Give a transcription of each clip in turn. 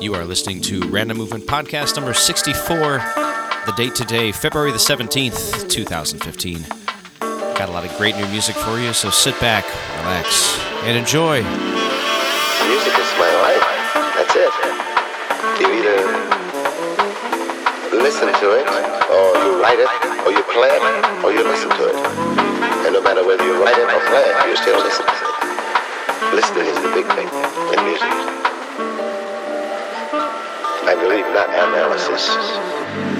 You are listening to Random Movement Podcast number 64. The date today, February the 17th, 2015. Got a lot of great new music for you, so sit back, relax, and enjoy. Music is my life. That's it. You either listen to it, or you write it, or you play it, or you listen to it. And no matter whether you write it or play it, you still listen to it. Listening is the big thing in music. I believe not analysis,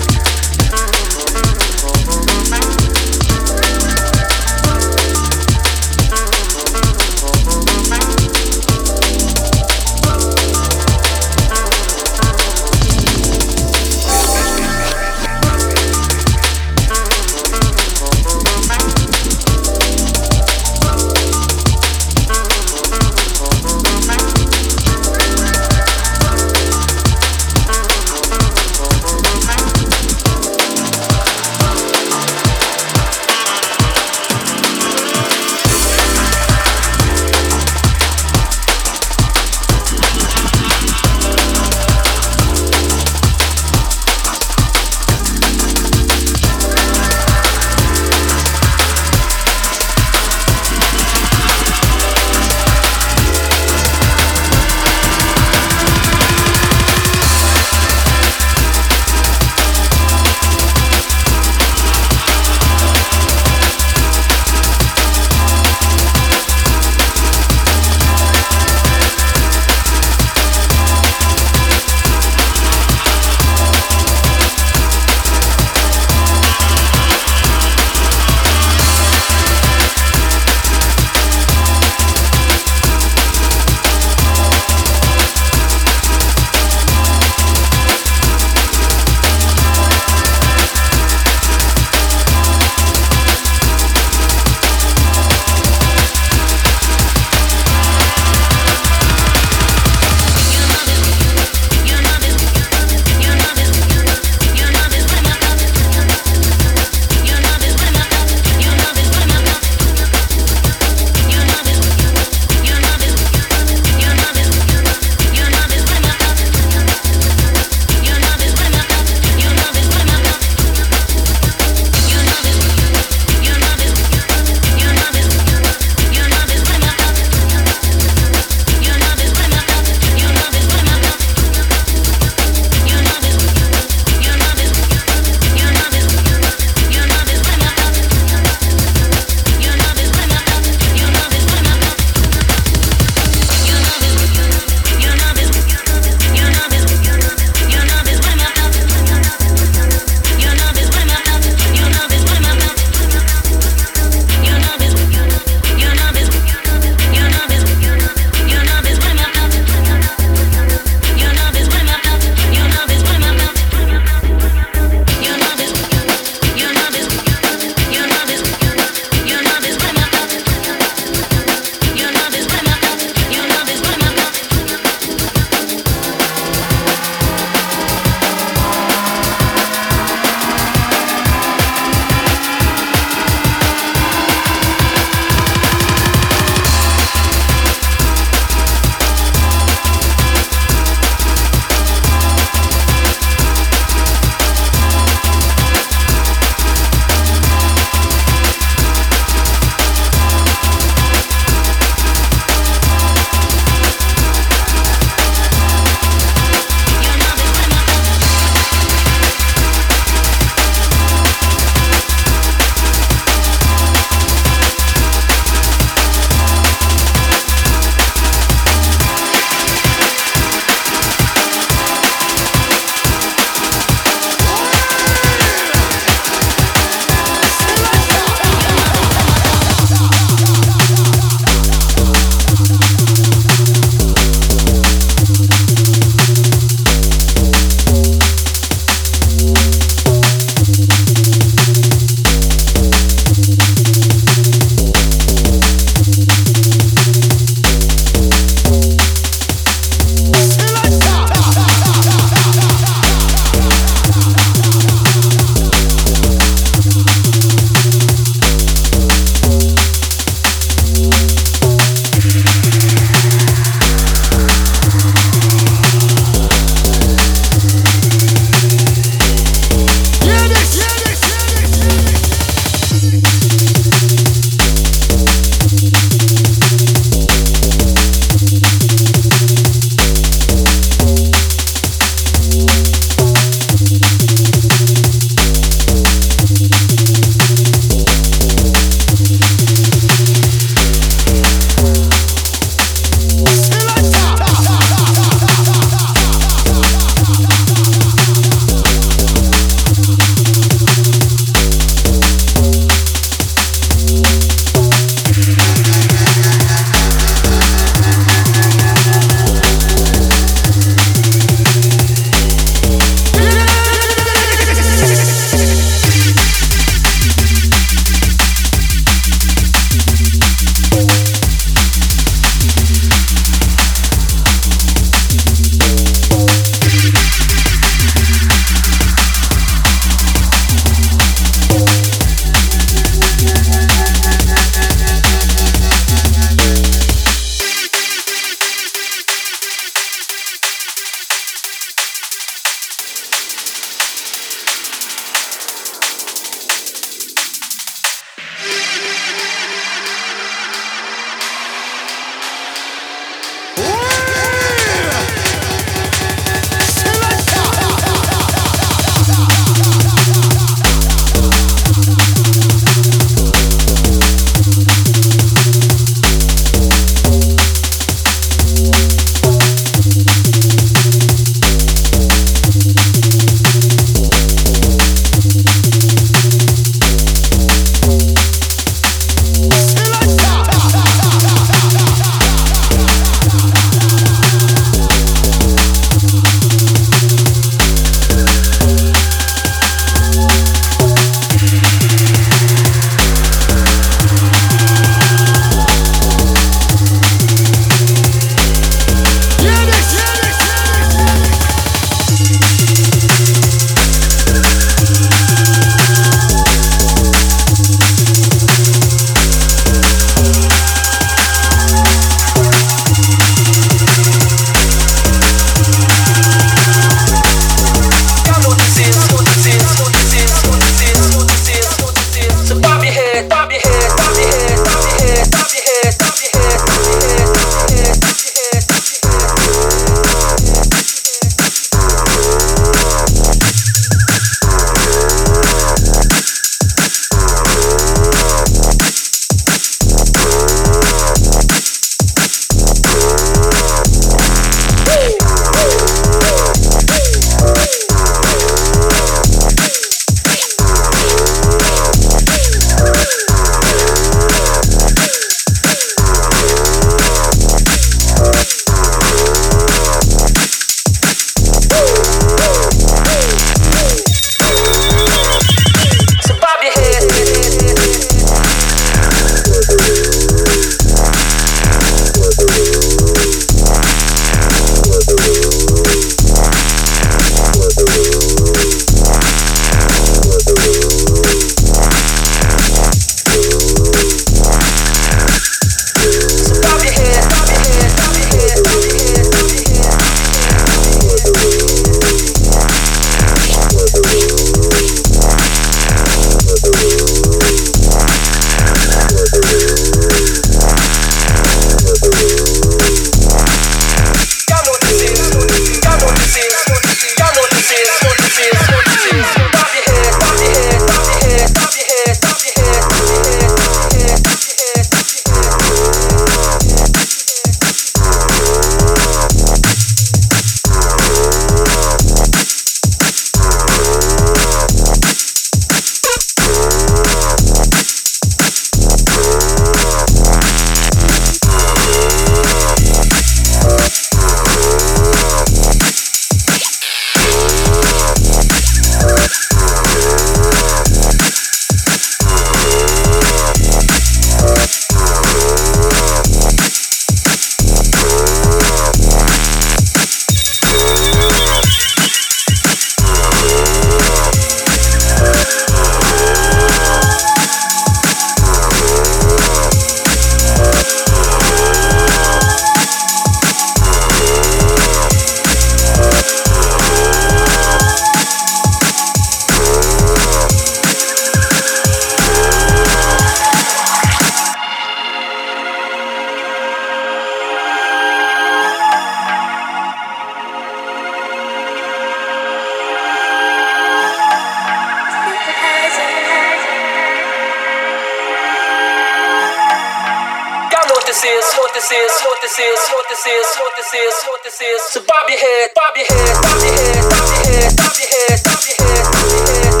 this is, what this is, what this is, what this is, what this is. So bob your head, bob your head, bob your head, bob your head, bob your head, bob your head, bob your head,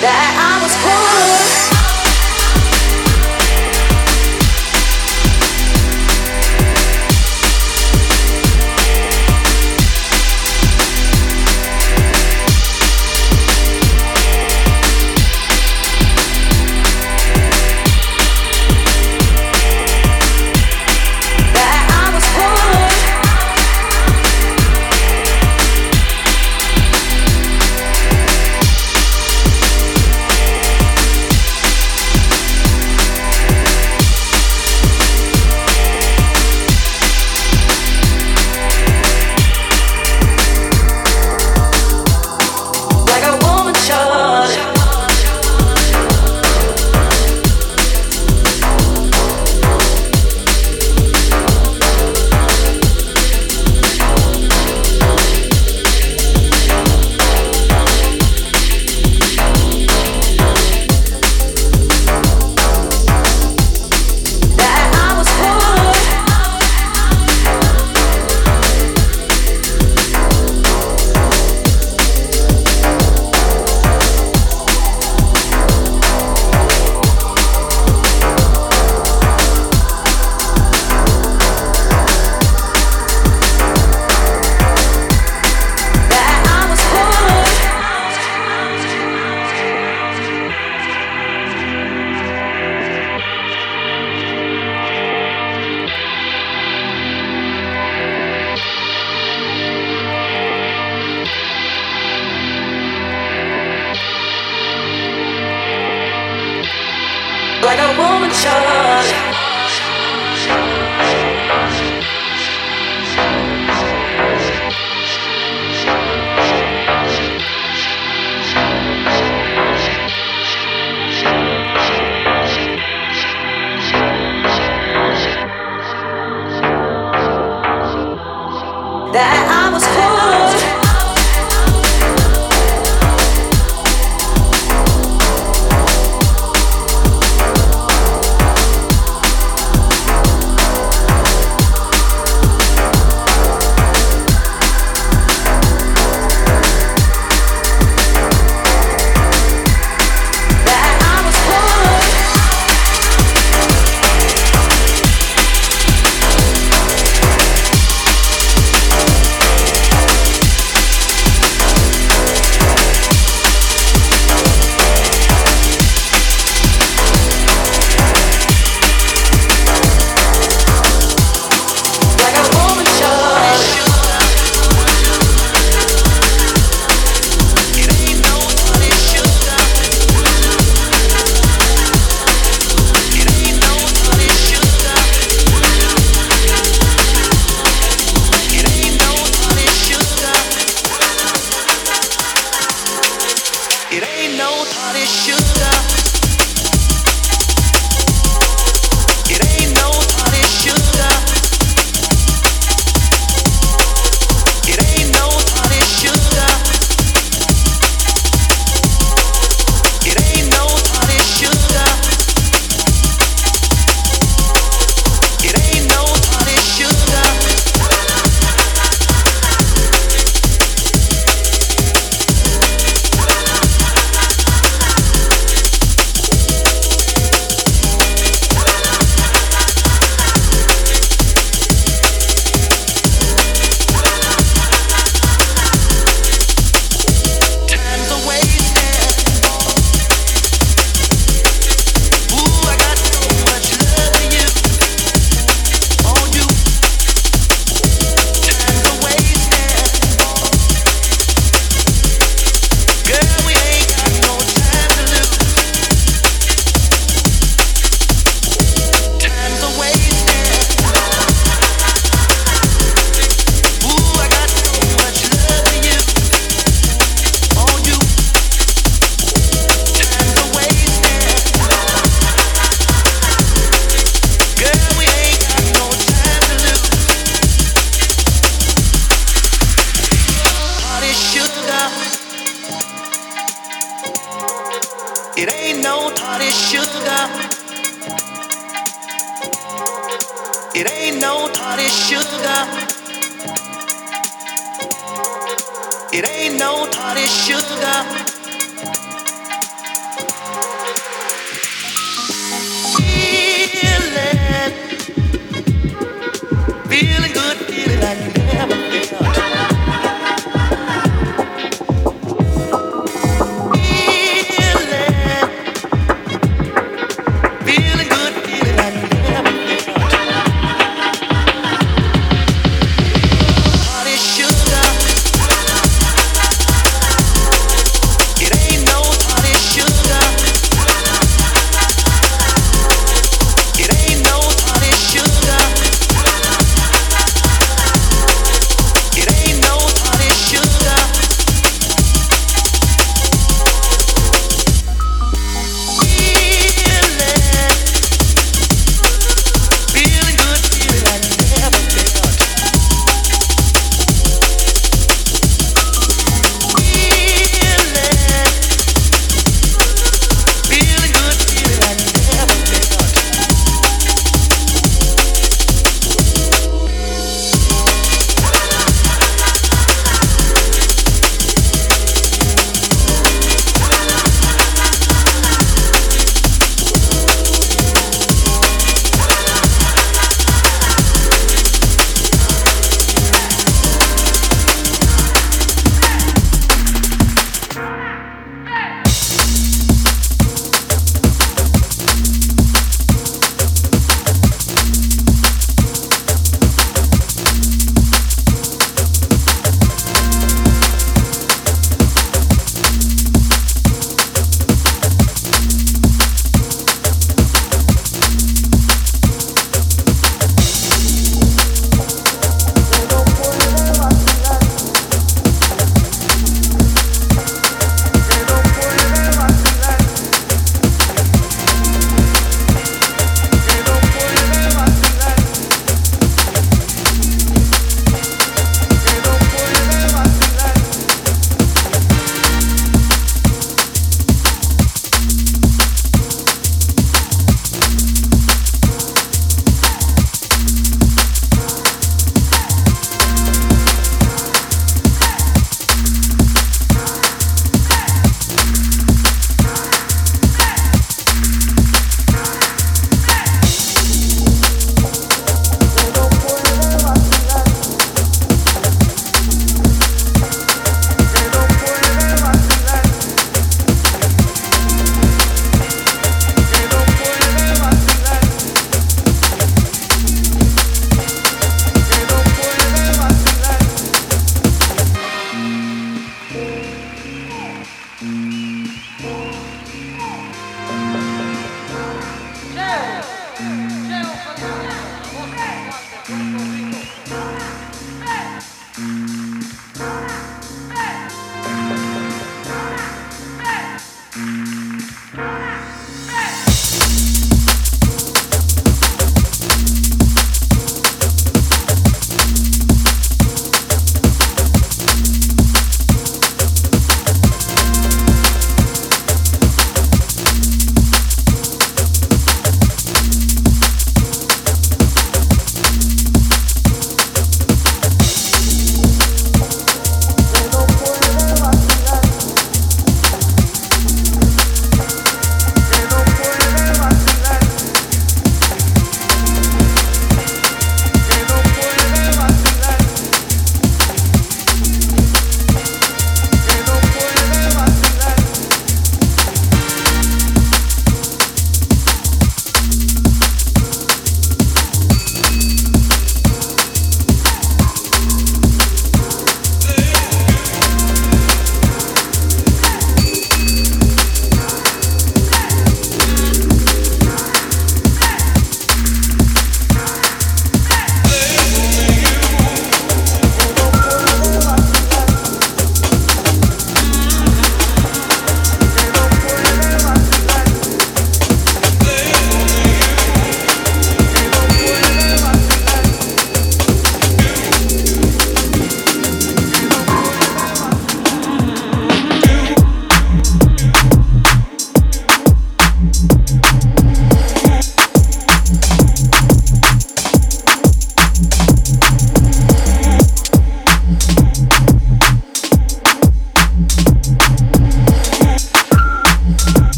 that I was born.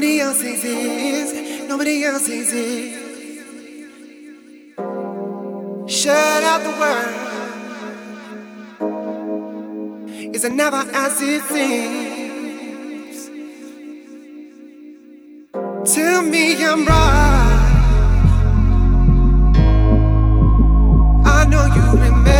Nobody else exists. Nobody else exists. Shut out the world. Is it never as it seems? Tell me I'm right. I know you remember.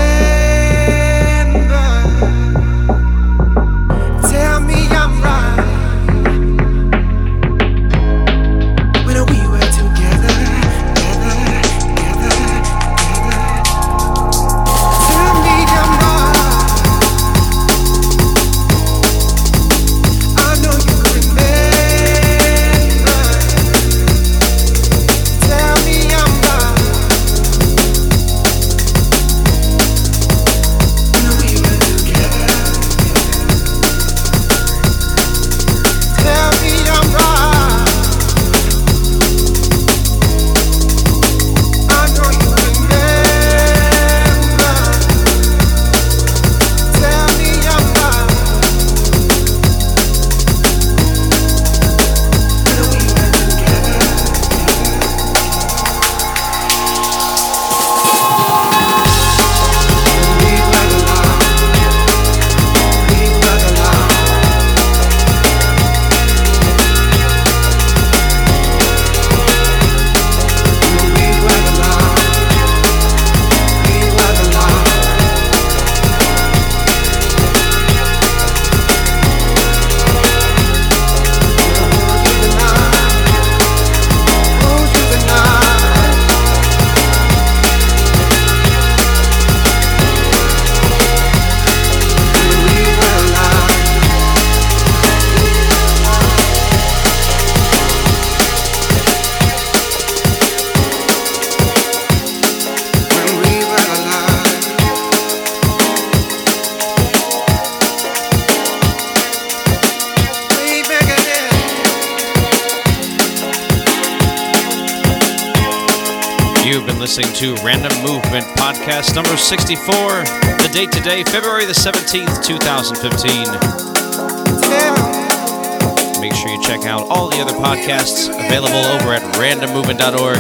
64. The date today, February the 17th, 2015. Make sure you check out all the other podcasts available over at randommovement.org.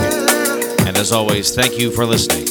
And as always, thank you for listening.